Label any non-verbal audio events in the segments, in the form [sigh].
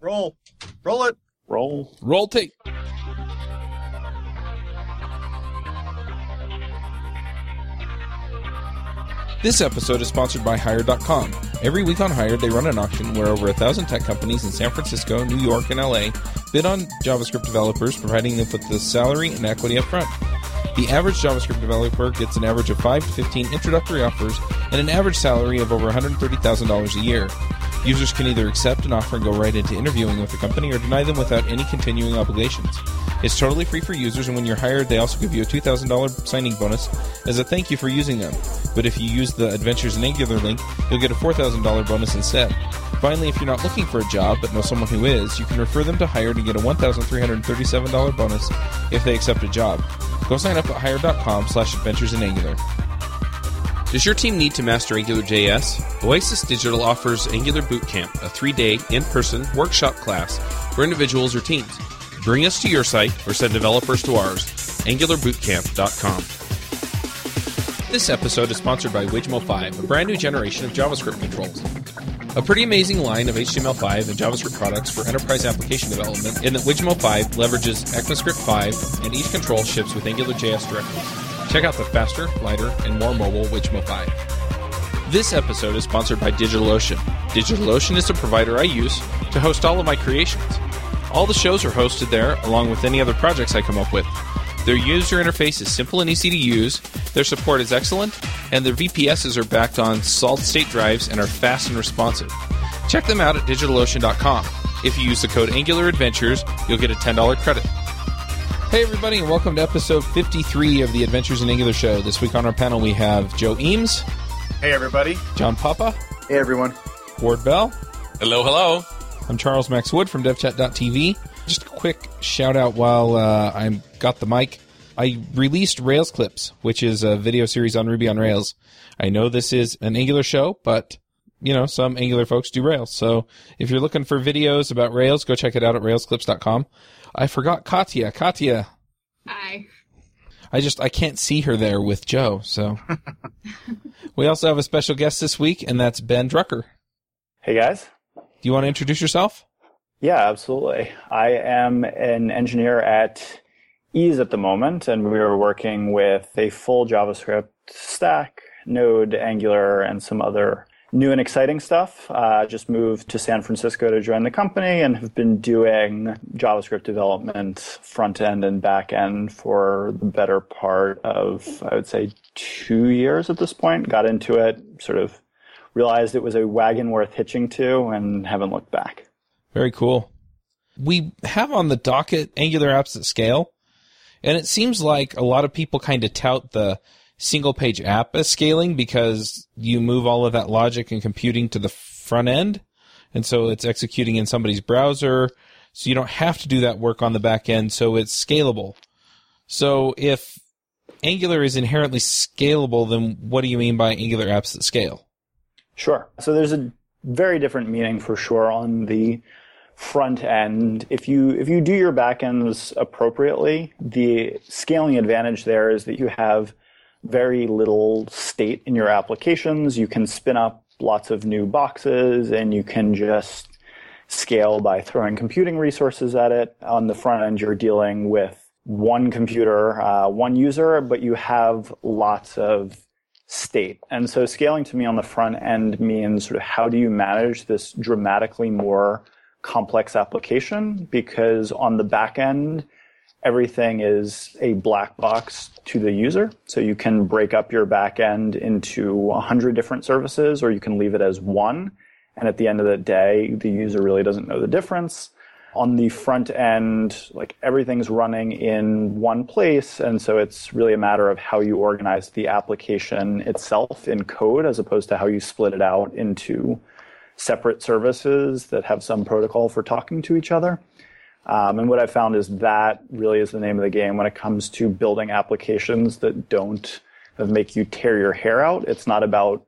Roll. Roll it. Roll. Roll tape. This episode is sponsored by Hired.com. Every week on Hired, they run an auction where over a thousand tech companies in San Francisco, New York, and LA bid on JavaScript developers, providing them with the salary and equity up front. The average JavaScript developer gets an average of 5 to 15 introductory offers and an average salary of over $130,000 a year. Users can either accept an offer and go right into interviewing with the company or deny them without any continuing obligations. It's totally free for users, and when you're hired, they also give you a $2,000 signing bonus as a thank you for using them. But if you use the Adventures in Angular link, you'll get a $4,000 bonus instead. Finally, if you're not looking for a job but know someone who is, you can refer them to Hired and get a $1,337 bonus if they accept a job. Go sign up at hired.com slash adventures in Angular. Does your team need to master AngularJS? Oasis Digital offers Angular Bootcamp, a three-day in-person workshop class for individuals or teams. Bring us to your site or send developers to ours. AngularBootcamp.com. This episode is sponsored by Wijmo 5, a brand new generation of JavaScript controls. A pretty amazing line of HTML5 and JavaScript products for enterprise application development in that Wijmo 5 leverages ECMAScript 5 and each control ships with AngularJS directives. Check out the faster, lighter, and more mobile Wijmo 5. This episode is sponsored by DigitalOcean. DigitalOcean is the provider I use to host all of my creations. All the shows are hosted there, along with any other projects I come up with. Their user interface is simple and easy to use, their support is excellent, and their VPSs are backed on solid state drives and are fast and responsive. Check them out at digitalocean.com. If you use the code Angular Adventures, you'll get a $10 credit. Hey, everybody, and welcome to episode 53 of the Adventures in Angular show. This week on our panel, we have Joe Eames, Hey, everybody. John Papa, Hey, everyone. Ward Bell. Hello, hello. I'm Charles Max Wood from DevChat.tv. Just a quick shout out while uh, I got the mic. I released Rails Clips, which is a video series on Ruby on Rails. I know this is an Angular show, but you know, some Angular folks do Rails. So if you're looking for videos about Rails, go check it out at railsclips.com. I forgot Katya. Katya, Hi. I just I can't see her there with Joe. So [laughs] we also have a special guest this week, and that's Ben Drucker. Hey guys. Do you want to introduce yourself? Yeah, absolutely. I am an engineer at Eaze at the moment, and we are working with a full JavaScript stack, Node, Angular, and some other new and exciting stuff. Uh, just moved to San Francisco to join the company and have been doing JavaScript development front end and back end for the better part of, I would say, two years at this point. Got into it, sort of realized it was a wagon worth hitching to, and haven't looked back. Very cool. We have on the docket Angular apps at scale, and it seems like a lot of people kind of tout the single page app scaling because you move all of that logic and computing to the front end. And so it's executing in somebody's browser. So you don't have to do that work on the back end. So it's scalable. So if Angular is inherently scalable, then what do you mean by Angular apps that scale? Sure. So there's a very different meaning for sure on the front end. If you if you do your backends appropriately, the scaling advantage there is that you have very little state in your applications. You can spin up lots of new boxes and you can just scale by throwing computing resources at it. On the front end, you're dealing with one computer, uh, one user, but you have lots of state. And so scaling to me on the front end means sort of how do you manage this dramatically more complex application? Because on the back end, everything is a black box to the user. So you can break up your backend into 100 different services, or you can leave it as one. And at the end of the day, the user really doesn't know the difference. On the front end, like everything's running in one place. And so it's really a matter of how you organize the application itself in code as opposed to how you split it out into separate services that have some protocol for talking to each other. Um, and what I found is that really is the name of the game when it comes to building applications that don't make you tear your hair out. It's not about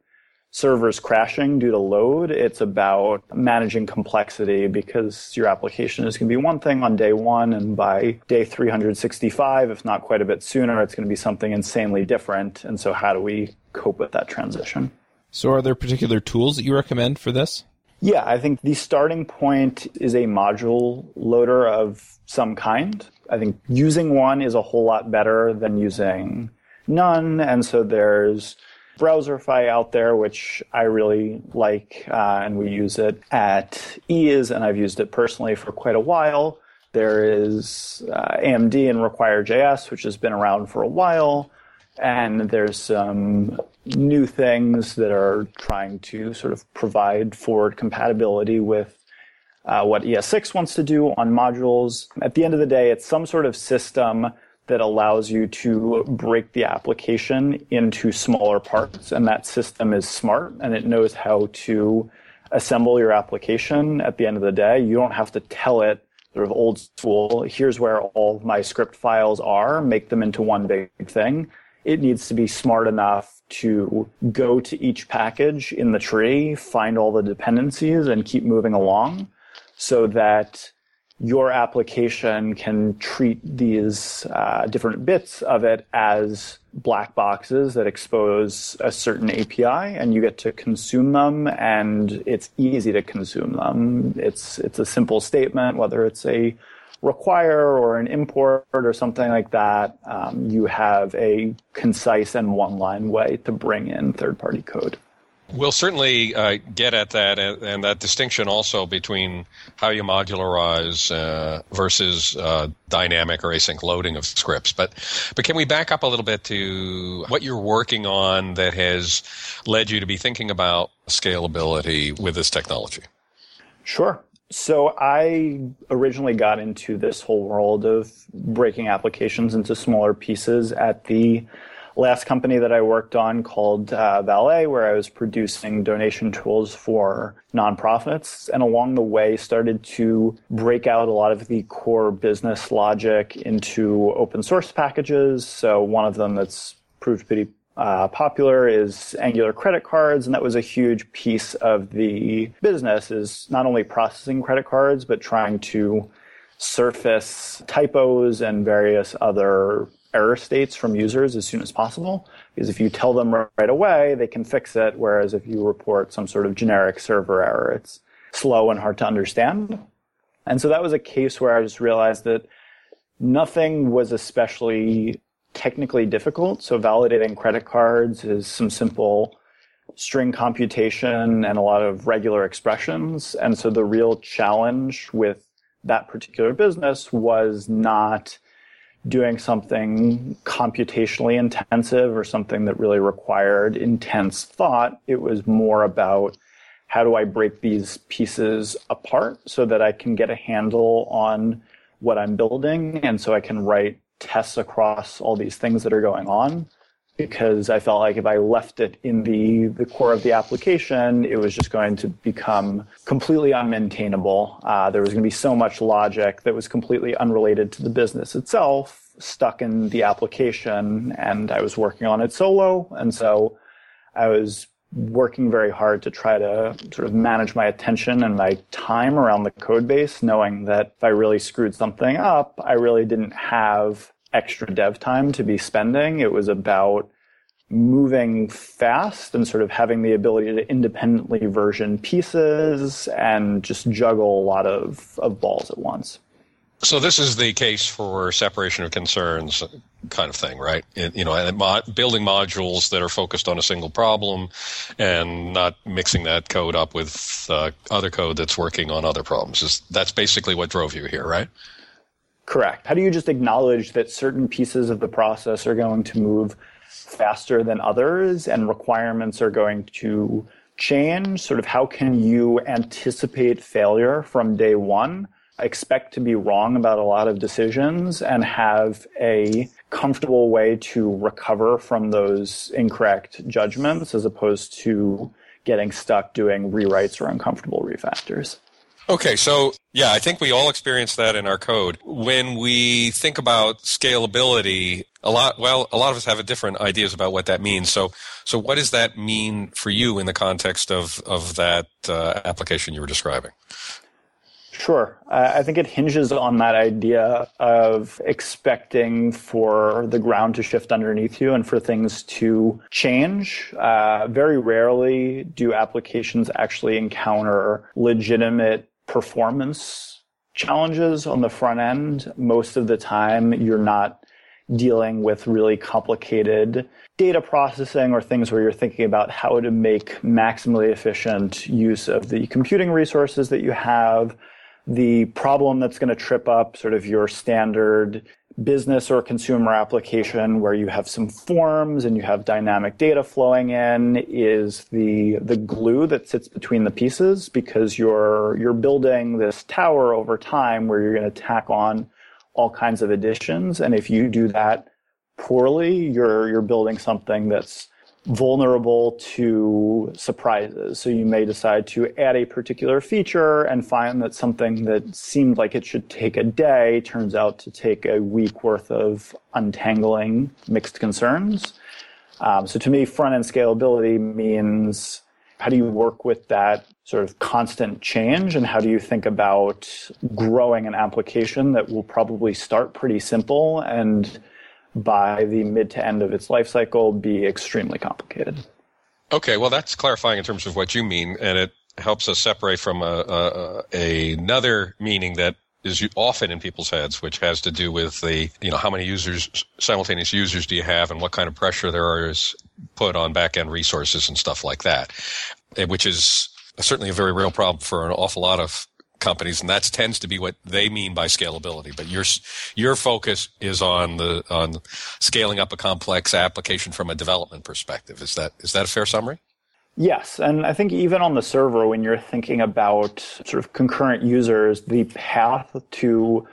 servers crashing due to load. It's about managing complexity because your application is going to be one thing on day one, and by day 365, if not quite a bit sooner, it's going to be something insanely different. And so, how do we cope with that transition? So, are there particular tools that you recommend for this? Yeah, I think the starting point is a module loader of some kind. I think using one is a whole lot better than using none. And so there's Browserify out there, which I really like, uh, and we use it at Eaze, and I've used it personally for quite a while. There is uh, AMD and Require.js, which has been around for a while, and there's some new things that are trying to sort of provide forward compatibility with uh, what ES6 wants to do on modules. At the end of the day, it's some sort of system that allows you to break the application into smaller parts. And that system is smart and it knows how to assemble your application at the end of the day. You don't have to tell it sort of old school, here's where all my script files are, make them into one big thing. It needs to be smart enough to go to each package in the tree, find all the dependencies, and keep moving along so that your application can treat these uh, different bits of it as black boxes that expose a certain API and you get to consume them and it's easy to consume them. It's, it's a simple statement, whether it's a require or an import or something like that. Um, you have a concise and one line way to bring in third party code. We'll certainly uh, get at that and, and, that distinction also between how you modularize uh, versus uh, dynamic or async loading of scripts. But but can we back up a little bit to what you're working on that has led you to be thinking about scalability with this technology? Sure. So I originally got into this whole world of breaking applications into smaller pieces at the last company that I worked on called uh, Valet, where I was producing donation tools for nonprofits, and along the way started to break out a lot of the core business logic into open source packages. So one of them that's proved pretty uh, popular is Angular credit cards, and that was a huge piece of the business. Is not only processing credit cards, but trying to surface typos and various other error states from users as soon as possible. Because if you tell them right away, they can fix it. Whereas if you report some sort of generic server error, it's slow and hard to understand. And so that was a case where I just realized that nothing was especially technically difficult. So validating credit cards is some simple string computation and a lot of regular expressions. And so the real challenge with that particular business was not doing something computationally intensive or something that really required intense thought. It was more about how do I break these pieces apart so that I can get a handle on what I'm building and so I can write tests across all these things that are going on because I felt like if I left it in the, the core of the application, it was just going to become completely unmaintainable. Uh, there was going to be so much logic that was completely unrelated to the business itself stuck in the application, and I was working on it solo. And so I was working very hard to try to sort of manage my attention and my time around the code base, knowing that if I really screwed something up, I really didn't have extra dev time to be spending. It was about moving fast and sort of having the ability to independently version pieces and just juggle a lot of, of balls at once. So this is the case for separation of concerns kind of thing, right? It, you know, mo- building modules that are focused on a single problem and not mixing that code up with uh, other code that's working on other problems. Is that's basically what drove you here, right? Correct. How do you just acknowledge that certain pieces of the process are going to move faster than others and requirements are going to change? Sort of how can you anticipate failure from day one? Expect to be wrong about a lot of decisions and have a comfortable way to recover from those incorrect judgments as opposed to getting stuck doing rewrites or uncomfortable refactors. Okay, so yeah, I think we all experience that in our code. When we think about scalability, a lot well, a lot of us have different ideas about what that means. So, so what does that mean for you in the context of of that uh, application you were describing? Sure. Uh, I think it hinges on that idea of expecting for the ground to shift underneath you and for things to change. Uh, very rarely do applications actually encounter legitimate performance challenges on the front end. Most of the time, you're not dealing with really complicated data processing or things where you're thinking about how to make maximally efficient use of the computing resources that you have the problem that's going to trip up sort of your standard business or consumer application where you have some forms and you have dynamic data flowing in is the the glue that sits between the pieces because you're you're building this tower over time where you're going to tack on all kinds of additions. And if you do that poorly you're you're building something that's vulnerable to surprises. So you may decide to add a particular feature and find that something that seemed like it should take a day turns out to take a week worth of untangling mixed concerns. Um, so to me, front end scalability means how do you work with that sort of constant change and how do you think about growing an application that will probably start pretty simple and by the mid to end of its life cycle be extremely complicated. Okay, well, that's clarifying in terms of what you mean, and it helps us separate from a, a, another meaning that is often in people's heads, which has to do with the, you know, how many users, simultaneous users do you have and what kind of pressure there is put on back end resources and stuff like that, eh, which is certainly a very real problem for an awful lot of companies, and that tends to be what they mean by scalability. But your your focus is on the on scaling up a complex application from a development perspective. Is that is that a fair summary? Yes, and I think even on the server, when you're thinking about sort of concurrent users, the path to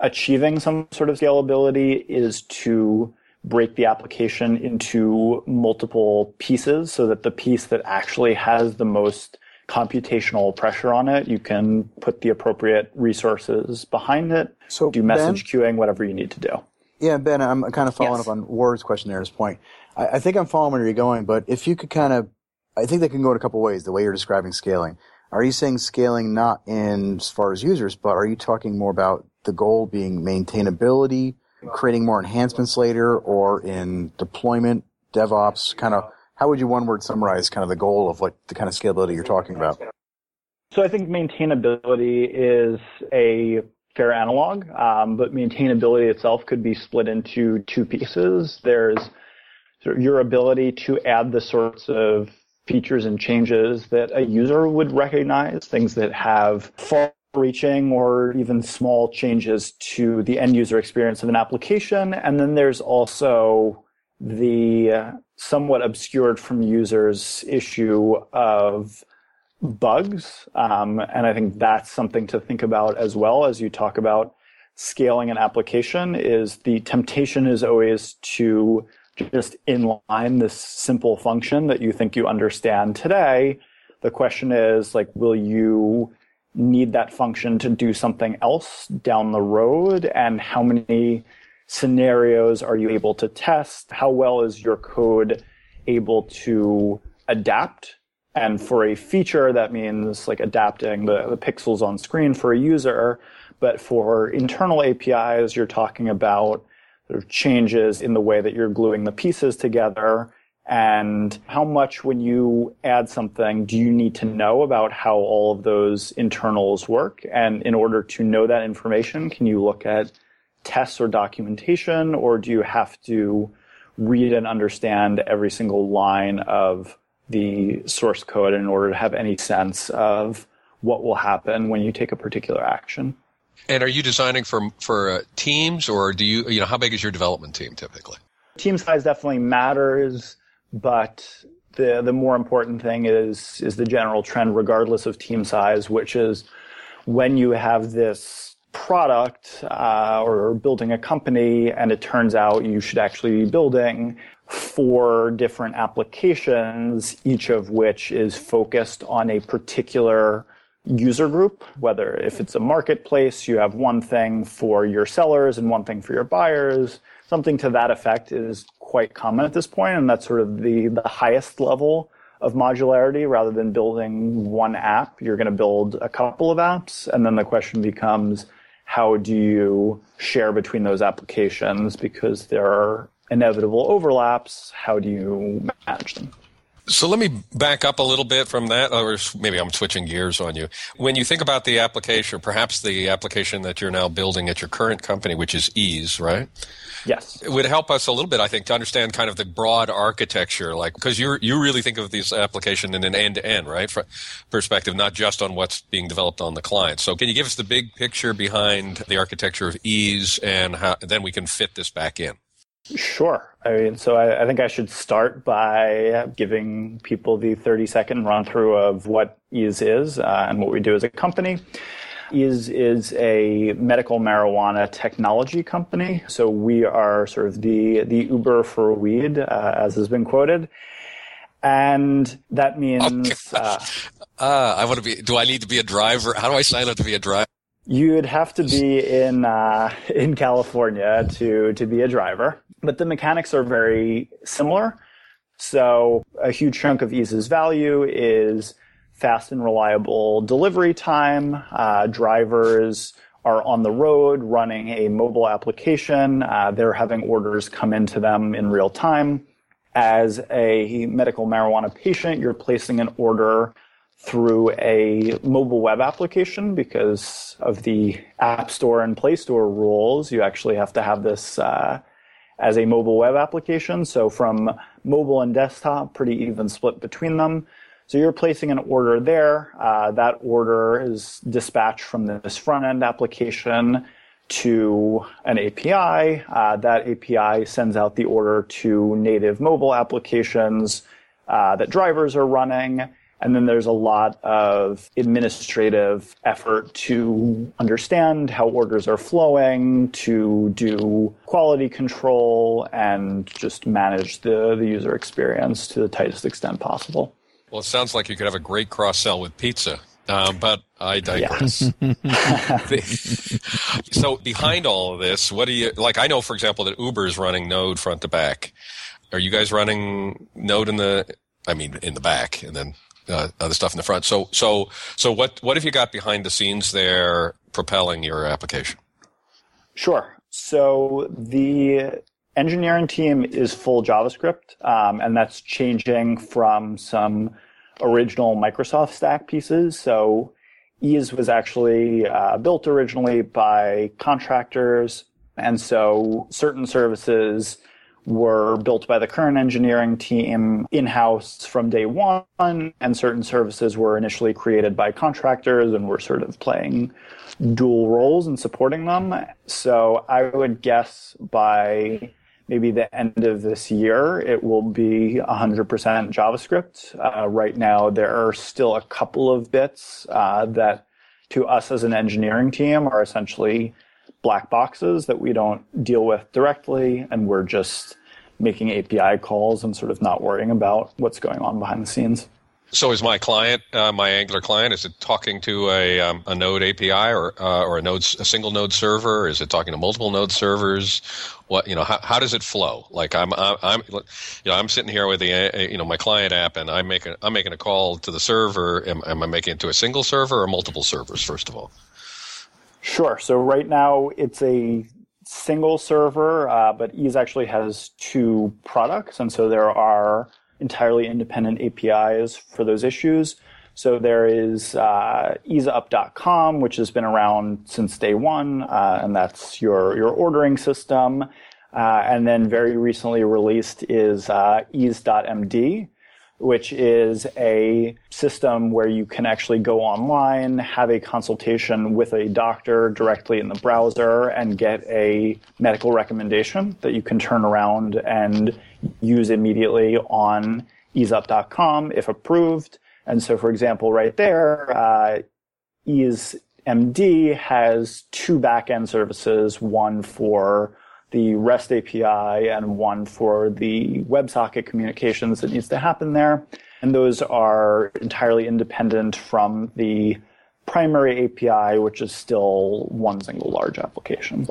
achieving some sort of scalability is to break the application into multiple pieces so that the piece that actually has the most computational pressure on it, you can put the appropriate resources behind it, so do message ben, queuing, whatever you need to do. Yeah, Ben, I'm kind of following yes. up on Ward's question there at this point. I, I, think I'm following where you're going, but if you could kind of, I think that can go in a couple ways, the way you're describing scaling. Are you saying scaling not in as far as users, but are you talking more about the goal being maintainability, creating more enhancements later, or in deployment, DevOps, kind of how would you one word summarize kind of the goal of what the kind of scalability you're talking about? So I think maintainability is a fair analog, um, but maintainability itself could be split into two pieces. There's sort of your ability to add the sorts of features and changes that a user would recognize, things that have far reaching or even small changes to the end user experience of an application. And then there's also the somewhat obscured from users issue of bugs. Um, and I think that's something to think about as well as you talk about scaling an application is the temptation is always to just inline this simple function that you think you understand today. The question is like, will you need that function to do something else down the road? And how many scenarios are you able to test? How well is your code able to adapt? And for a feature, that means like adapting the, the pixels on screen for a user. But for internal APIs, you're talking about sort of changes in the way that you're gluing the pieces together and how much when you add something do you need to know about how all of those internals work and in order to know that information can you look at tests or documentation, or do you have to read and understand every single line of the source code in order to have any sense of what will happen when you take a particular action? And are you designing for for uh, teams, or do you you know how big is your development team typically? Team size definitely matters, but the the more important thing is is the general trend, regardless of team size, which is when you have this product uh, or building a company, and it turns out you should actually be building four different applications, each of which is focused on a particular user group. Whether if it's a marketplace, you have one thing for your sellers and one thing for your buyers. Something to that effect is quite common at this point, and that's sort of the, the highest level of modularity rather than building one app. You're going to build a couple of apps, and then the question becomes how do you share between those applications because there are inevitable overlaps? How do you manage them? So let me back up a little bit from that, or maybe I'm switching gears on you. When you think about the application, perhaps the application that you're now building at your current company, which is Eaze, right? Yes. It would help us a little bit, I think, to understand kind of the broad architecture, like because you you really think of this application in an end to end, right, perspective, not just on what's being developed on the client. So, can you give us the big picture behind the architecture of Eaze, and how then we can fit this back in? Sure. I mean, so I, I, think I should start by giving people the 30 second run through of what Eaze is uh, and what we do as a company. Eaze is a medical marijuana technology company. So we are sort of the, the Uber for weed, uh, as has been quoted. And that means. uh, uh, [laughs] I want to be. Do I need to be a driver? How do I sign up to be a driver? You'd have to be in uh, in California to to be a driver but the mechanics are very similar. So a huge chunk of Eaze's value is fast and reliable delivery time. Uh, drivers are on the road running a mobile application. Uh, they're having orders come into them in real time. As a medical marijuana patient, you're placing an order through a mobile web application because of the App Store and Play Store rules. You actually have to have this uh, as a mobile web application. So from mobile and desktop, pretty even split between them. So you're placing an order there. Uh, that order is dispatched from this front end application to an API. Uh, that API sends out the order to native mobile applications uh, that drivers are running. And then there's a lot of administrative effort to understand how orders are flowing, to do quality control, and just manage the, the user experience to the tightest extent possible. Well, it sounds like you could have a great cross sell with pizza. Uh, but I digress. [laughs] so behind all of this, what do you like? I know, for example, that Uber is running Node front to back. Are you guys running Node in the? I mean, in the back, and then uh, other stuff in the front. So, so, so what, what have you got behind the scenes there propelling your application? Sure. So the engineering team is full JavaScript, um, and that's changing from some original Microsoft stack pieces. So Eaze was actually uh, built originally by contractors, and so certain services were built by the current engineering team in house from day one, and certain services were initially created by contractors and were sort of playing dual roles and supporting them. So I would guess by maybe the end of this year, it will be 100% JavaScript. Uh, right now, there are still a couple of bits uh, that to us as an engineering team are essentially black boxes that we don't deal with directly, and we're just making API calls and sort of not worrying about what's going on behind the scenes. So is my client, uh, my Angular client, is it talking to a, um, a Node API or uh, or a Node a single Node server? Is it talking to multiple Node servers? What you know? How, how does it flow? Like I'm I'm you know I'm sitting here with the uh, you know my client app and I'm making I'm making a call to the server. Am, am I making it to a single server or multiple servers? First of all. Sure. So right now it's a single server, uh, but Eaze actually has two products, and so there are entirely independent APIs for those issues. So there is uh, eazeup.com, which has been around since day one, uh, and that's your your ordering system. Uh, and then very recently released is uh, eaze.md, which is a system where you can actually go online, have a consultation with a doctor directly in the browser, and get a medical recommendation that you can turn around and use immediately on eazeup.com if approved. And so, for example, right there, uh, EazeMD has two backend services, one for the REST API and one for the WebSocket communications that needs to happen there. And those are entirely independent from the primary API, which is still one single large application.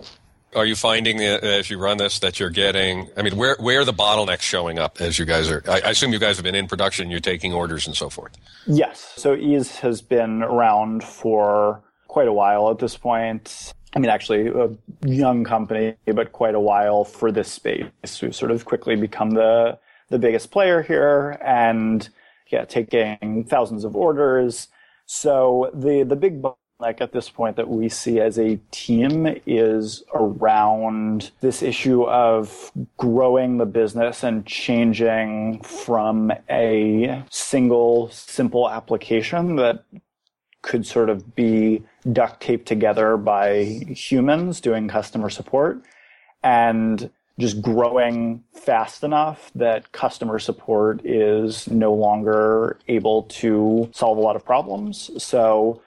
are you finding that uh, as you run this that you're getting? I mean, where where are the bottlenecks showing up as you guys are? I, I assume you guys have been in production, you're taking orders and so forth. Yes. So Eaze has been around for quite a while at this point. I mean, actually, a young company, but quite a while for this space. We've sort of quickly become the the biggest player here, and yeah, taking thousands of orders. So the the big like at this point that we see as a team is around this issue of growing the business and changing from a single simple application that could sort of be duct taped together by humans doing customer support and just growing fast enough that customer support is no longer able to solve a lot of problems. So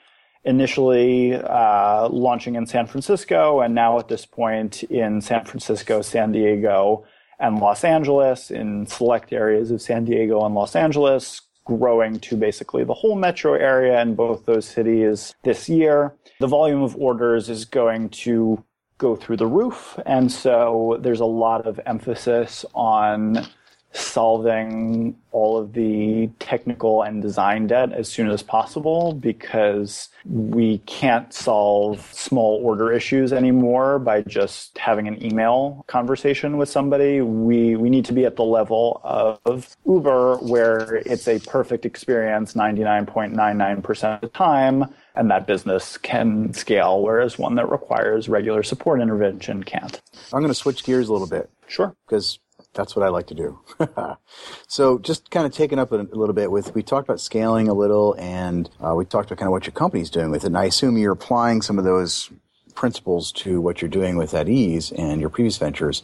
initially uh, launching in San Francisco, and now at this point in San Francisco, San Diego, and Los Angeles, in select areas of San Diego and Los Angeles, growing to basically the whole metro area in both those cities this year. The volume of orders is going to go through the roof, and so there's a lot of emphasis on solving all of the technical and design debt as soon as possible because we can't solve small order issues anymore by just having an email conversation with somebody. We, we need to be at the level of Uber where it's a perfect experience 99.99% of the time and that business can scale, whereas one that requires regular support intervention can't. I'm going to switch gears a little bit. Sure. Because that's what I like to do. [laughs] so just kind of taking up a, a, little bit with, we talked about scaling a little and uh, we talked about kind of what your company's doing with it. And I assume you're applying some of those principles to what you're doing with at Eaze and your previous ventures.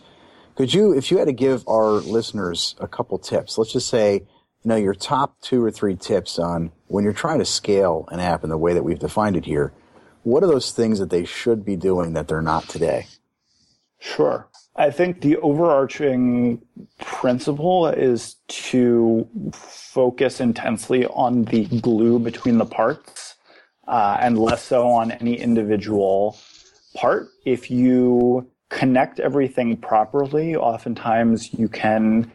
Could you, if you had to give our listeners a couple tips, let's just say, you know, your top two or three tips on when you're trying to scale an app in the way that we've defined it here, what are those things that they should be doing that they're not today? Sure. I think the overarching principle is to focus intensely on the glue between the parts uh, and less so on any individual part. If you connect everything properly, oftentimes you can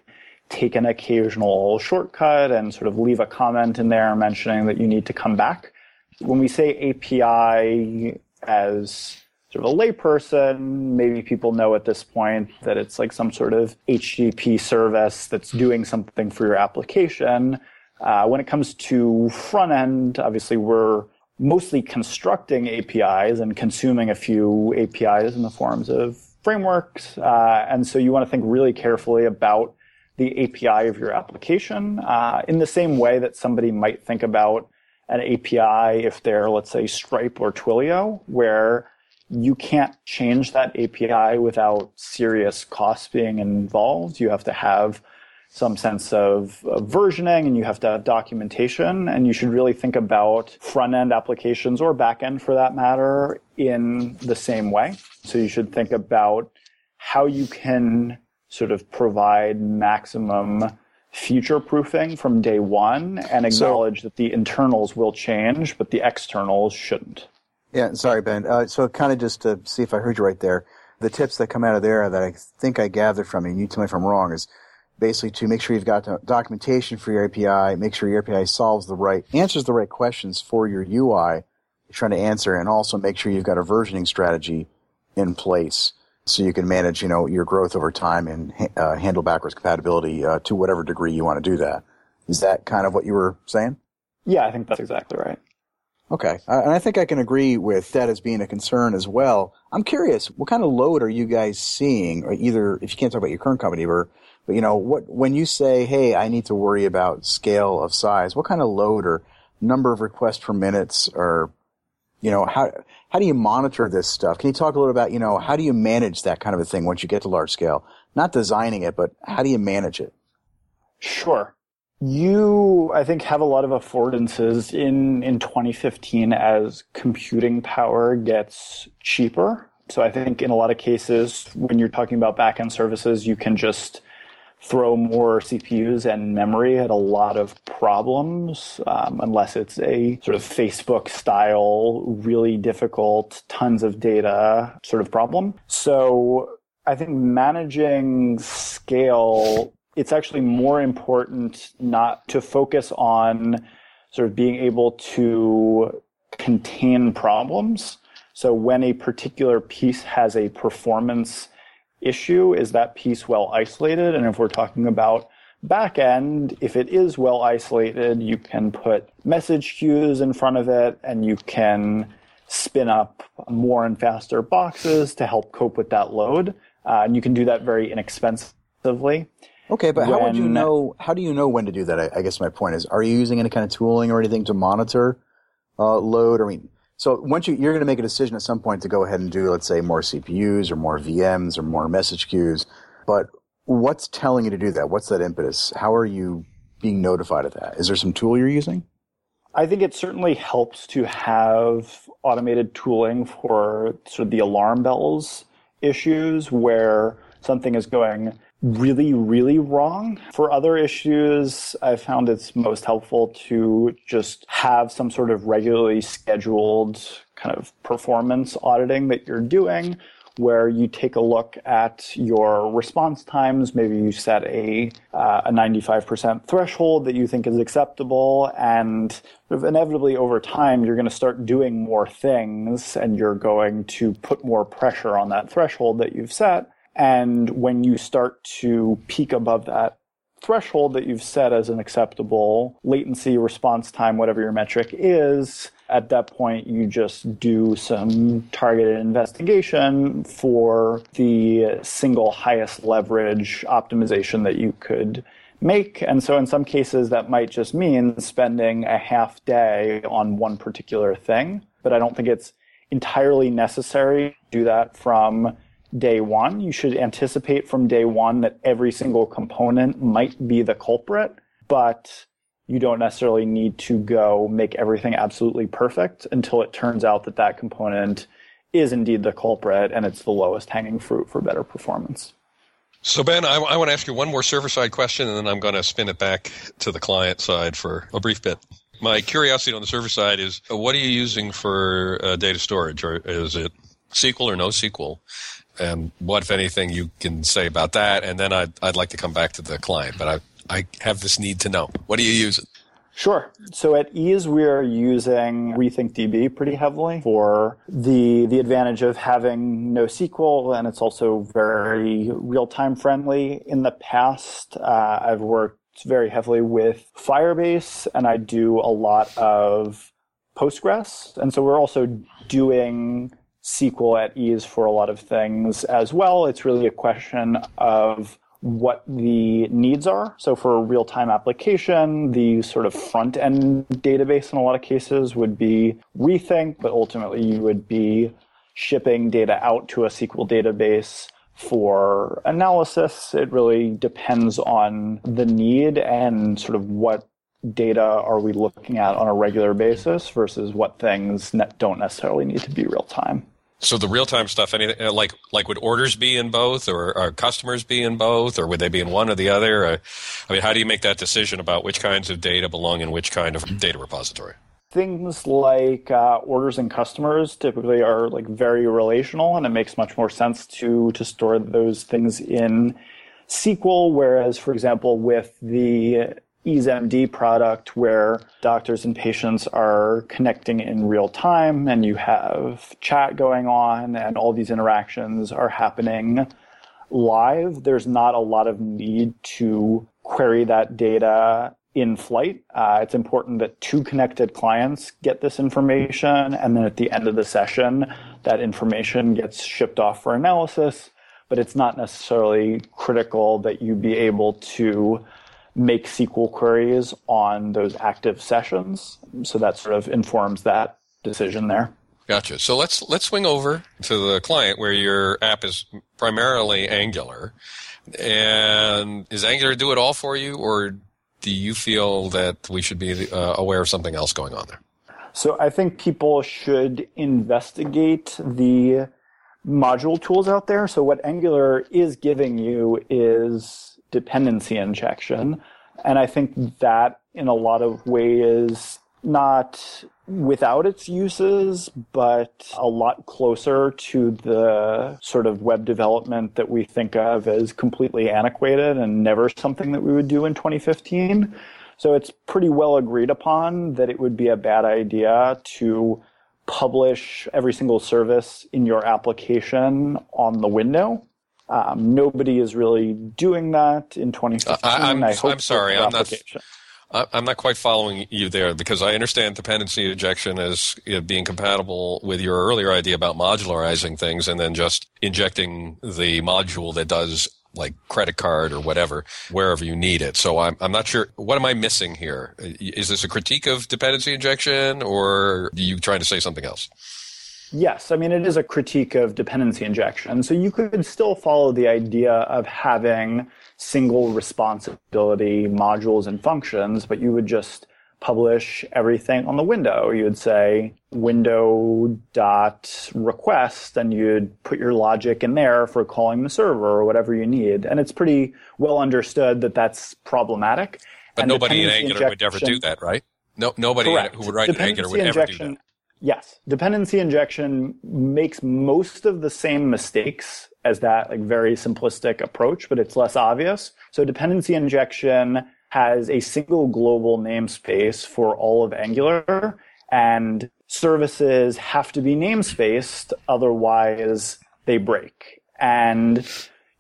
take an occasional shortcut and sort of leave a comment in there mentioning that you need to come back. When we say API as sort of a layperson, maybe people know at this point that it's like some sort of HTTP service that's doing something for your application. Uh, when it comes to front end, obviously we're mostly constructing APIs and consuming a few APIs in the forms of frameworks. Uh, and so you want to think really carefully about the API of your application uh, in the same way that somebody might think about an API if they're, let's say, Stripe or Twilio, where you can't change that API without serious costs being involved. You have to have some sense of, of, versioning and you have to have documentation and you should really think about front end applications or back end for that matter in the same way. So you should think about how you can sort of provide maximum future proofing from day one and acknowledge so, that the internals will change, but the externals shouldn't. Yeah, sorry, Ben. Uh, so kind of just to see if I heard you right there, the tips that come out of there that I think I gathered from you, and you tell me if I'm wrong, is basically to make sure you've got documentation for your API, make sure your API solves the right, answers the right questions for your UI you're trying to answer, and also make sure you've got a versioning strategy in place so you can manage, you know, your growth over time and uh, handle backwards compatibility uh, to whatever degree you want to do that. Is that kind of what you were saying? Yeah, I think that's exactly right. Okay. Uh, and I think I can agree with that as being a concern as well. I'm curious, what kind of load are you guys seeing, or either, if you can't talk about your current company, or, but you know, what, when you say, hey, I need to worry about scale of size, what kind of load or number of requests per minutes or, you know, how, how do you monitor this stuff? Can you talk a little about, you know, how do you manage that kind of a thing once you get to large scale? Not designing it, but how do you manage it? Sure you, I think, have a lot of affordances in, in 2015 as computing power gets cheaper. So I think in a lot of cases, when you're talking about backend services, you can just throw more CPUs and memory at a lot of problems, um, unless it's a sort of Facebook style, really difficult, tons of data sort of problem. So I think managing scale, it's actually more important not to focus on sort of being able to contain problems. So when a particular piece has a performance issue, is that piece well isolated? And if we're talking about backend, if it is well isolated, you can put message queues in front of it and you can spin up more and faster boxes to help cope with that load. Uh, and you can do that very inexpensively. Okay, but how would you know? How do you know when to do that? I, I, guess my point is: Are you using any kind of tooling or anything to monitor uh, load? I mean, so once you you're going to make a decision at some point to go ahead and do, let's say, more CPUs or more VMs or more message queues. But what's telling you to do that? What's that impetus? How are you being notified of that? Is there some tool you're using? I think it certainly helps to have automated tooling for sort of the alarm bells issues where something is going really, really wrong. For other issues, I found it's most helpful to just have some sort of regularly scheduled kind of performance auditing that you're doing where you take a look at your response times. Maybe you set a, uh, a 95% threshold that you think is acceptable. And inevitably over time, you're going to start doing more things and you're going to put more pressure on that threshold that you've set. And when you start to peak above that threshold that you've set as an acceptable latency, response time, whatever your metric is, at that point you just do some targeted investigation for the single highest leverage optimization that you could make. And so in some cases that might just mean spending a half day on one particular thing. But I don't think it's entirely necessary to do that from day one. You should anticipate from day one that every single component might be the culprit, but you don't necessarily need to go make everything absolutely perfect until it turns out that that component is indeed the culprit and it's the lowest hanging fruit for better performance. So, Ben, I, I want to ask you one more server side question, and then I'm going to spin it back to the client side for a brief bit. My curiosity on the server side is what are you using for uh, data storage? Or is it SQL or NoSQL? And what, if anything, you can say about that. And then I'd, I'd like to come back to the client, but I, I have this need to know. What are you using? Sure. So at Eaze, we are using RethinkDB pretty heavily for the the advantage of having NoSQL, and it's also very real time friendly. In the past, uh, I've worked very heavily with Firebase, and I do a lot of Postgres, and so we're also doing SQL at Eaze for a lot of things as well. It's really a question of what the needs are. So for a real-time application, the sort of front-end database in a lot of cases would be Rethink, but ultimately you would be shipping data out to a SQL database for analysis. It really depends on the need and sort of what data are we looking at on a regular basis versus what things don't necessarily need to be real time. So the real time stuff, anything uh, like like would orders be in both, or, customers be in both, or would they be in one or the other? Or, I mean, how do you make that decision about which kinds of data belong in which kind of data repository? Things like uh, orders and customers typically are like very relational, and it makes much more sense to to store those things in SQL. Whereas, for example, with the EazeMD product where doctors and patients are connecting in real time and you have chat going on and all these interactions are happening live. There's not a lot of need to query that data in flight. Uh, it's important that two connected clients get this information and then at the end of the session, that information gets shipped off for analysis. But it's not necessarily critical that you be able to make SQL queries on those active sessions. So that sort of informs that decision there. Gotcha. So let's let's swing over to the client where your app is primarily Angular. And is Angular do it all for you, or do you feel that we should be uh, aware of something else going on there? So I think people should investigate the module tools out there. So what Angular is giving you is dependency injection. And I think that in a lot of ways not without its uses, but a lot closer to the sort of web development that we think of as completely antiquated and never something that we would do in 2015. So it's pretty well agreed upon that it would be a bad idea to publish every single service in your application on the window. Um, nobody is really doing that in 2015. Uh, I, am I'm sorry, I'm not. I'm not quite following you there because I understand dependency injection as being compatible with your earlier idea about modularizing things and then just injecting the module that does like credit card or whatever wherever you need it. So I'm I'm not sure what am I missing here? Is this a critique of dependency injection or are you trying to say something else? Yes, I mean it is a critique of dependency injection. So you could still follow the idea of having single responsibility modules and functions, but you would just publish everything on the window. You would say window dot request and you'd put your logic in there for calling the server or whatever you need. And it's pretty well understood that that's problematic. But and nobody in Angular would ever do that, right? No, nobody who would write in Angular would ever do that. Yes. Dependency injection makes most of the same mistakes as that like very simplistic approach, but it's less obvious. So dependency injection has a single global namespace for all of Angular and services have to be namespaced, otherwise they break. And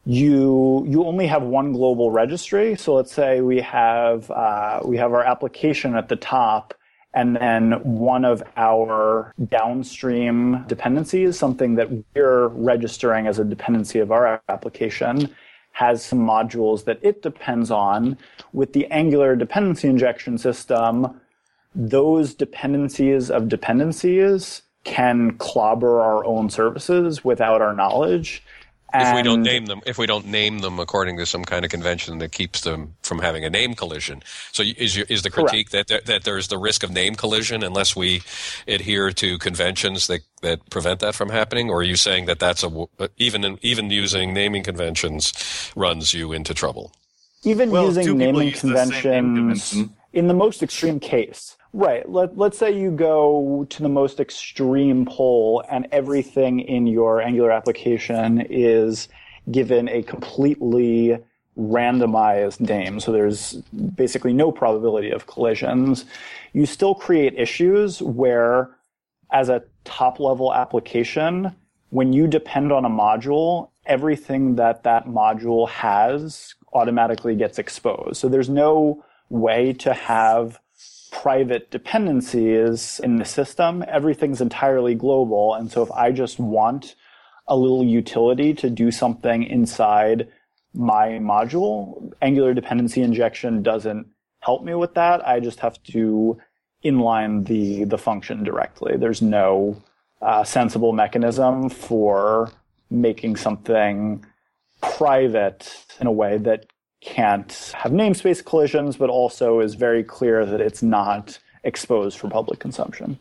you you only have one global registry. So let's say we have uh, we have our application at the top, and then one of our downstream dependencies, something that we're registering as a dependency of our application, has some modules that it depends on. With the Angular dependency injection system, those dependencies of dependencies can clobber our own services without our knowledge. And if we don't name them, if we don't name them according to some kind of convention that keeps them from having a name collision, so is your, is the critique that there, that there's the risk of name collision unless we adhere to conventions that that prevent that from happening, or are you saying that that's a uh, even even using naming conventions runs you into trouble? Even well, using naming conventions in the most extreme case, Right. Let, let's say you go to the most extreme pole and everything in your Angular application is given a completely randomized name. So there's basically no probability of collisions. You still create issues where as a top level application, when you depend on a module, everything that that module has automatically gets exposed. So there's no way to have private dependencies in the system. Everything's entirely global. And so if I just want a little utility to do something inside my module, Angular dependency injection doesn't help me with that. I just have to inline the, the function directly. There's no uh, sensible mechanism for making something private in a way that can't have namespace collisions, but also is very clear that it's not exposed for public consumption.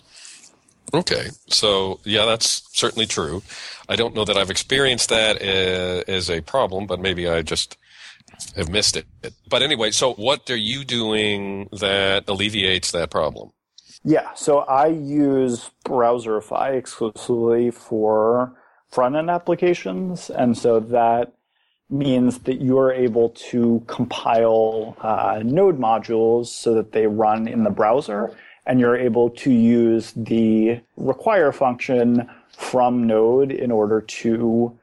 Okay, so yeah, that's certainly true. I don't know that I've experienced that uh, as a problem, but maybe I just have missed it. But anyway, so what are you doing that alleviates that problem? Yeah, so I use Browserify exclusively for front end applications, and so that means that you're able to compile uh, node modules so that they run in the browser and you're able to use the require function from node in order to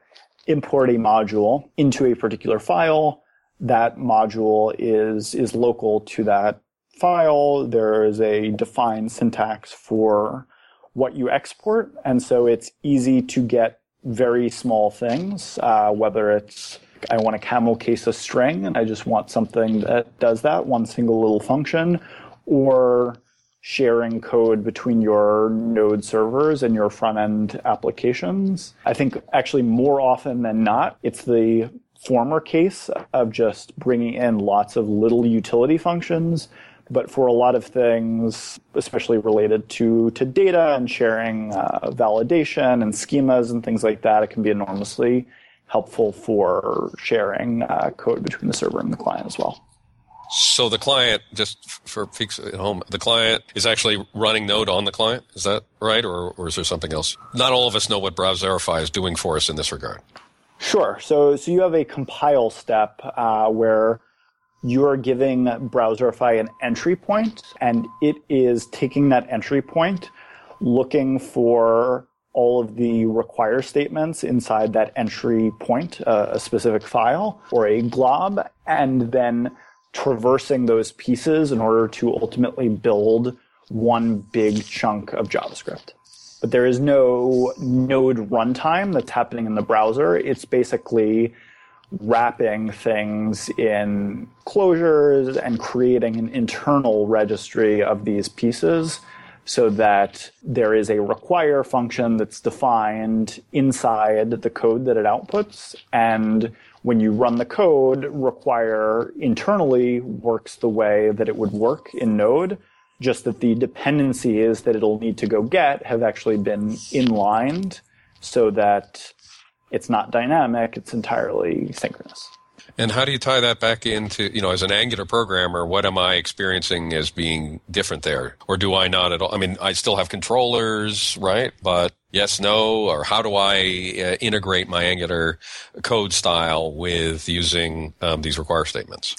import a module into a particular file. That module is is local to that file. There is a defined syntax for what you export and so it's easy to get very small things uh, whether it's I want to camel case a string and I just want something that does that, one single little function, or sharing code between your node servers and your front end applications. I think actually more often than not, it's the former case of just bringing in lots of little utility functions. But for a lot of things, especially related to, to data and sharing uh, validation and schemas and things like that, it can be enormously helpful for sharing uh, code between the server and the client as well. So the client, just for peaks at home, the client is actually running Node on the client. Is that right, or, or is there something else? Not all of us know what Browserify is doing for us in this regard. Sure. So, so you have a compile step uh, where you're giving Browserify an entry point, and it is taking that entry point, looking for all of the require statements inside that entry point, uh, a specific file or a glob, and then traversing those pieces in order to ultimately build one big chunk of JavaScript but there is no node runtime that's happening in the browser. It's basically wrapping things in closures and creating an internal registry of these pieces so that there is a require function that's defined inside the code that it outputs. And when you run the code, require internally works the way that it would work in Node just that the dependencies that it'll need to go get have actually been inlined so that it's not dynamic, it's entirely synchronous. And how do you tie that back into, you know, as an Angular programmer, what am I experiencing as being different there? Or do I not at all? I mean, I still have controllers, right? But yes, no, or how do I uh, integrate my Angular code style with using um, these require statements?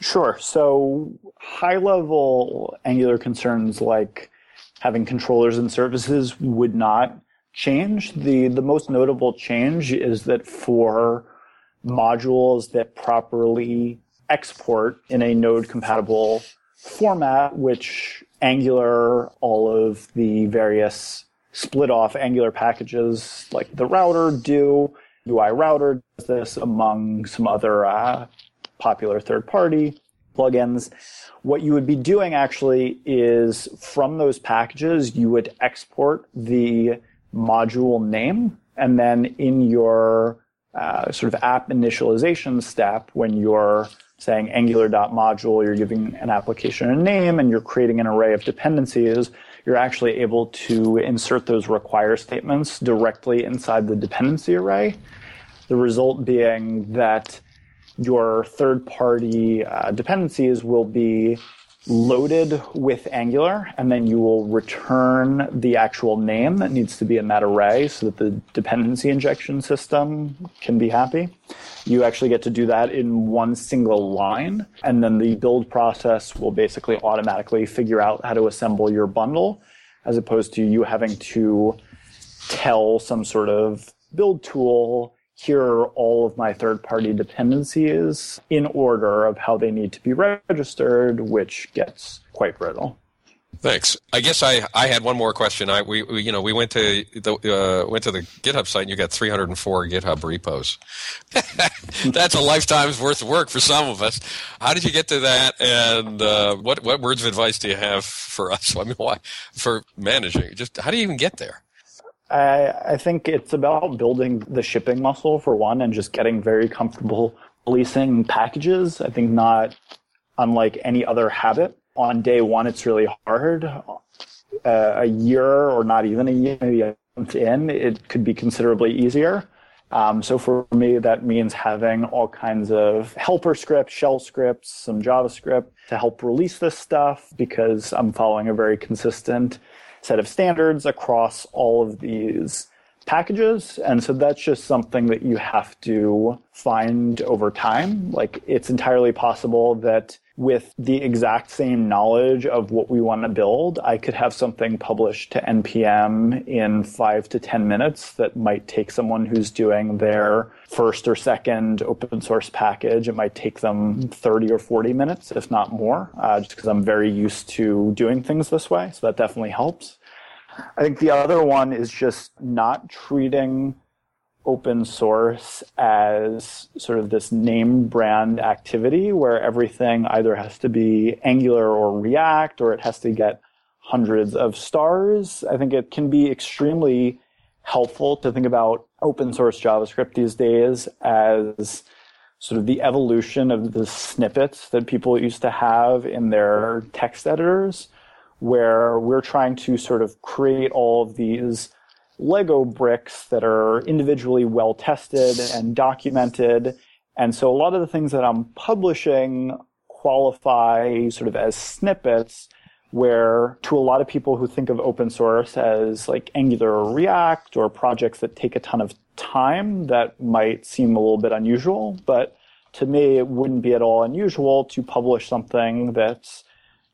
Sure. So high level Angular concerns like having controllers and services would not change. The, the most notable change is that for modules that properly export in a node compatible format, which Angular, all of the various split off Angular packages like the router do, UI router does this among some other uh, popular third party plugins. What you would be doing actually is from those packages, you would export the module name and then in your uh, sort of app initialization step, when you're saying angular.module, you're giving an application a name and you're creating an array of dependencies, you're actually able to insert those require statements directly inside the dependency array. The result being that your third party uh, dependencies will be loaded with Angular, and then you will return the actual name that needs to be in that array so that the dependency injection system can be happy. You actually get to do that in one single line, and then the build process will basically automatically figure out how to assemble your bundle, as opposed to you having to tell some sort of build tool here all of my third party dependencies in order of how they need to be registered, which gets quite brittle. Thanks. I guess I, I had one more question. I we, we you know we went to the uh, went to the GitHub site and you got 304 GitHub repos. [laughs] That's a lifetime's worth of work for some of us. How did you get to that? And uh, what what words of advice do you have for us? [laughs] I mean, why for managing? Just how do you even get there? I, I think it's about building the shipping muscle for one and just getting very comfortable releasing packages. I think not unlike any other habit. On day one, it's really hard. Uh, a year or not even a year, maybe a month in, it could be considerably easier. Um, so for me, that means having all kinds of helper scripts, shell scripts, some JavaScript to help release this stuff because I'm following a very consistent set of standards across all of these packages. And so that's just something that you have to find over time. Like it's entirely possible that with the exact same knowledge of what we want to build, I could have something published to NPM in five to 10 minutes that might take someone who's doing their first or second open source package. It might take them 30 or 40 minutes, if not more, uh, just because I'm very used to doing things this way. So that definitely helps. I think the other one is just not treating open source as sort of this name brand activity where everything either has to be Angular or React or it has to get hundreds of stars. I think it can be extremely helpful to think about open source JavaScript these days as sort of the evolution of the snippets that people used to have in their text editors, where we're trying to sort of create all of these Lego bricks that are individually well tested and documented. And so a lot of the things that I'm publishing qualify sort of as snippets where to a lot of people who think of open source as like Angular or React or projects that take a ton of time, that might seem a little bit unusual. But to me, it wouldn't be at all unusual to publish something that's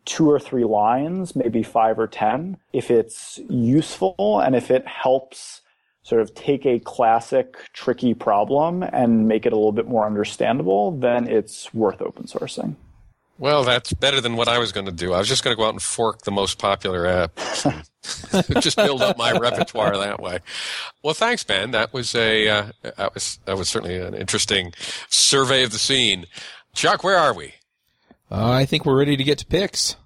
two or three lines, maybe five or 10, if it's useful and if it helps sort of take a classic tricky problem and make it a little bit more understandable, then it's worth open sourcing. Well, that's better than what I was going to do. I was just going to go out and fork the most popular app, [laughs] just build up my repertoire that way. Well, thanks, Ben. That was a uh, that was that was certainly an interesting survey of the scene. Chuck, where are we? Uh, I think we're ready to get to picks.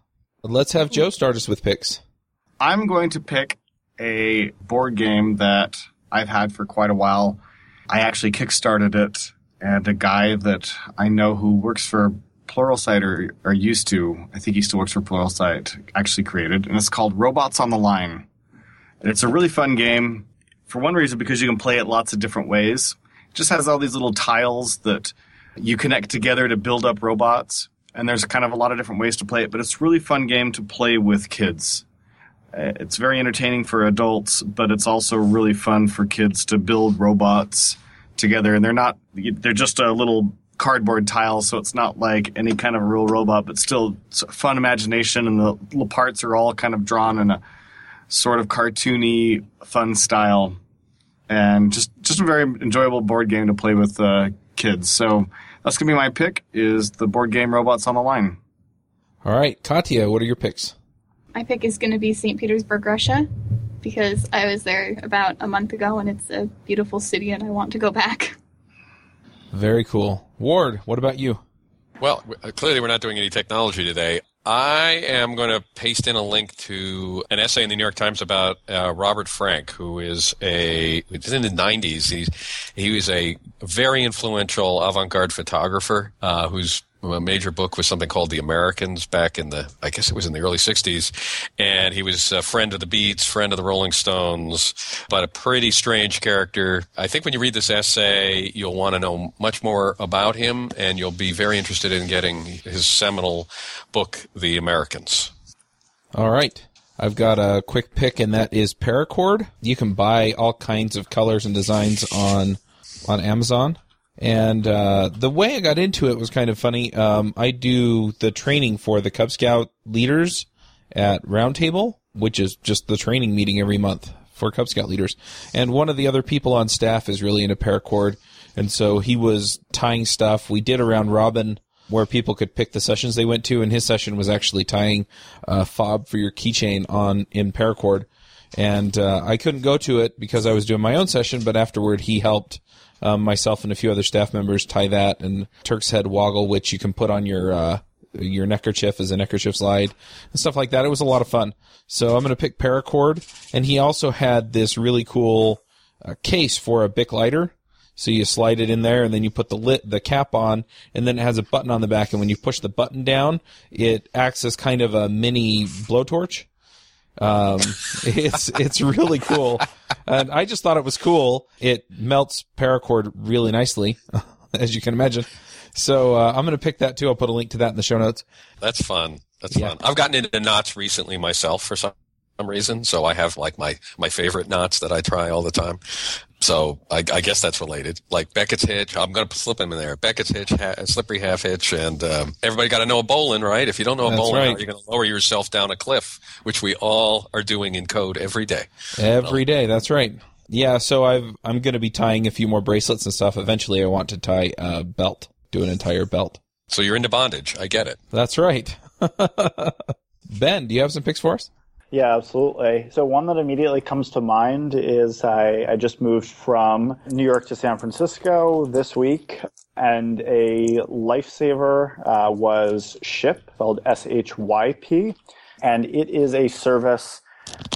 Let's have Joe start us with picks. I'm going to pick a board game that I've had for quite a while. I actually kickstarted it, and a guy that I know who works for Pluralsight or, or used to, I think he still works for Pluralsight, actually created, and it's called Robots on the Line. And it's a really fun game for one reason because you can play it lots of different ways. It just has all these little tiles that you connect together to build up robots, and there's kind of a lot of different ways to play it, but it's a really fun game to play with kids. Uh, It's very entertaining for adults, but it's also really fun for kids to build robots together. And they're not, they're just a little cardboard tile, so it's not like any kind of real robot, but still fun imagination. And the little parts are all kind of drawn in a sort of cartoony, fun style. And just, just a very enjoyable board game to play with uh, kids. So that's going to be my pick is the board game Robots on the Line. All right, Katya, what are your picks? My pick is going to be St. Petersburg, Russia, because I was there about a month ago and it's a beautiful city and I want to go back. Very cool. Ward, what about you? Well, uh, clearly we're not doing any technology today. I am going to paste in a link to an essay in the New York Times about uh, Robert Frank, who is a it's in the 90s. He's he was a very influential avant-garde photographer uh, whose a major book was something called The Americans back in the I guess it was in the early 60s, and he was a friend of the Beats, friend of the Rolling Stones, but a pretty strange character. I think when you read this essay, you'll want to know much more about him, and you'll be very interested in getting his seminal book, The Americans. All right. I've got a quick pick, and that is Paracord. You can buy all kinds of colors and designs on on Amazon. And uh, the way I got into it was kind of funny. Um, I do the training for the Cub Scout leaders at Roundtable, which is just the training meeting every month for Cub Scout leaders. And one of the other people on staff is really into paracord, and so he was tying stuff. We did a round robin where people could pick the sessions they went to, and his session was actually tying a fob for your keychain on in paracord. And uh, I couldn't go to it because I was doing my own session, but afterward he helped um, myself and a few other staff members tie that and Turk's head woggle, which you can put on your uh, your neckerchief as a neckerchief slide and stuff like that. It was a lot of fun. So I'm going to pick paracord, and he also had this really cool uh, case for a Bic lighter. So you slide it in there, and then you put the lit, the cap on, and then it has a button on the back. And when you push the button down, it acts as kind of a mini blowtorch. Um, [laughs] it's it's really cool, and I just thought it was cool. It melts paracord really nicely, [laughs] as you can imagine. So uh, I'm going to pick that too. I'll put a link to that in the show notes. That's fun. That's Yeah. fun. I've gotten into knots recently myself for some some reason, so I have like my my favorite knots that I try all the time. So I, I guess that's related. Like Beckett's hitch, I'm going to slip them in there. Beckett's hitch, ha- slippery half hitch, and um, everybody got to know a bowline, right? If you don't know a That's bowline, how right. are going to lower yourself down a cliff, which we all are doing in code every day. Every day, that's right. Yeah, so I've I'm going to be tying a few more bracelets and stuff. Eventually, I want to tie a belt, do an entire belt. So you're into bondage. I get it. That's right. [laughs] ben, do you have some picks for us? Yeah, absolutely. So one that immediately comes to mind is I, I just moved from New York to San Francisco this week, and a lifesaver uh, was Shyp, spelled S-H-Y-P, and it is a service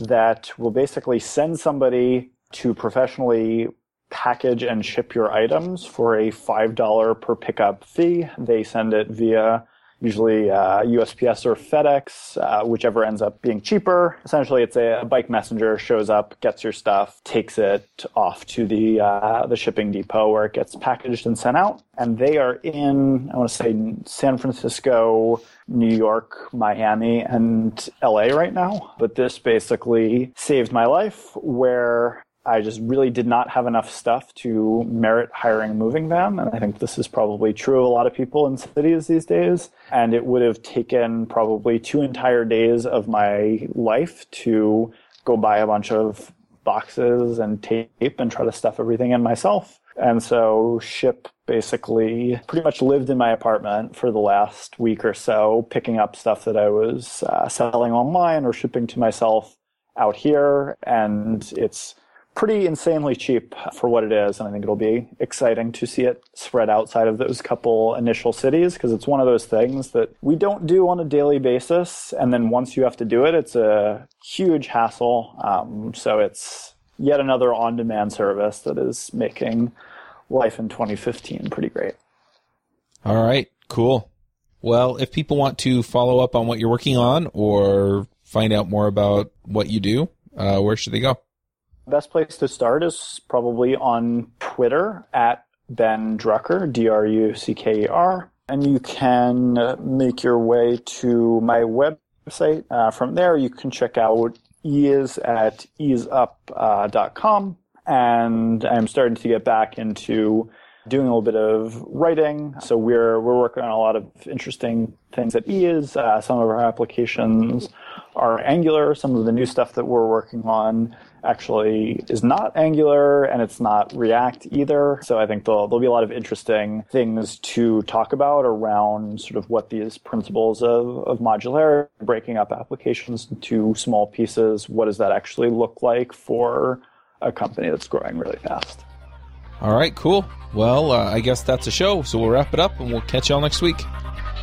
that will basically send somebody to professionally package and ship your items for a $5 per pickup fee. They send it via usually uh, USPS or FedEx, uh, whichever ends up being cheaper. Essentially, it's a, a, bike messenger shows up, gets your stuff, takes it off to the uh, the shipping depot where it gets packaged and sent out. And they are in, I want to say, San Francisco, New York, Miami, and LA right now. But this basically saved my life where I just really did not have enough stuff to merit hiring moving van. And I think this is probably true of a lot of people in cities these days. And it would have taken probably two entire days of my life to go buy a bunch of boxes and tape and try to stuff everything in myself. And so Shyp basically pretty much lived in my apartment for the last week or so, picking up stuff that I was uh, selling online or shipping to myself out here. And it's pretty insanely cheap for what it is. And I think it'll be exciting to see it spread outside of those couple initial cities because it's one of those things that we don't do on a daily basis. And then once you have to do it, it's a huge hassle. Um, so it's yet another on demand service that is making life in 2015 pretty great. All right, cool. Well, if people want to follow up on what you're working on or find out more about what you do, uh, where should they go? Best place to start is probably on Twitter at Ben Drucker, D R U C K E R. And you can make your way to my website. Uh, from there, you can check out Eaze at eazeup.com. Uh, and I'm starting to get back into doing a little bit of writing. So we're we're working on a lot of interesting things at Eaze. Uh, some of our applications are Angular. Some of the new stuff that we're working on actually is not Angular and it's not React either. So I think there'll, there'll be a lot of interesting things to talk about around sort of what these principles of, of modularity, breaking up applications into small pieces, what does that actually look like for a company that's growing really fast. All right, cool. Well, uh, I guess that's a show, so we'll wrap it up and we'll catch y'all next week.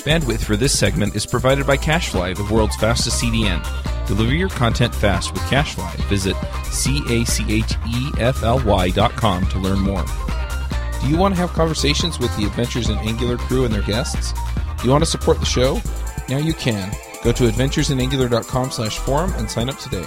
Bandwidth for this segment is provided by CacheFly, the world's fastest CDN. Deliver your content fast with CacheFly. Visit C-A-C-H-E-F-L-Y.com to learn more. Do you want to have conversations with the Adventures in Angular crew and their guests? Do you want to support the show? Now you can. Go to adventuresinangular.com slash forum and sign up today.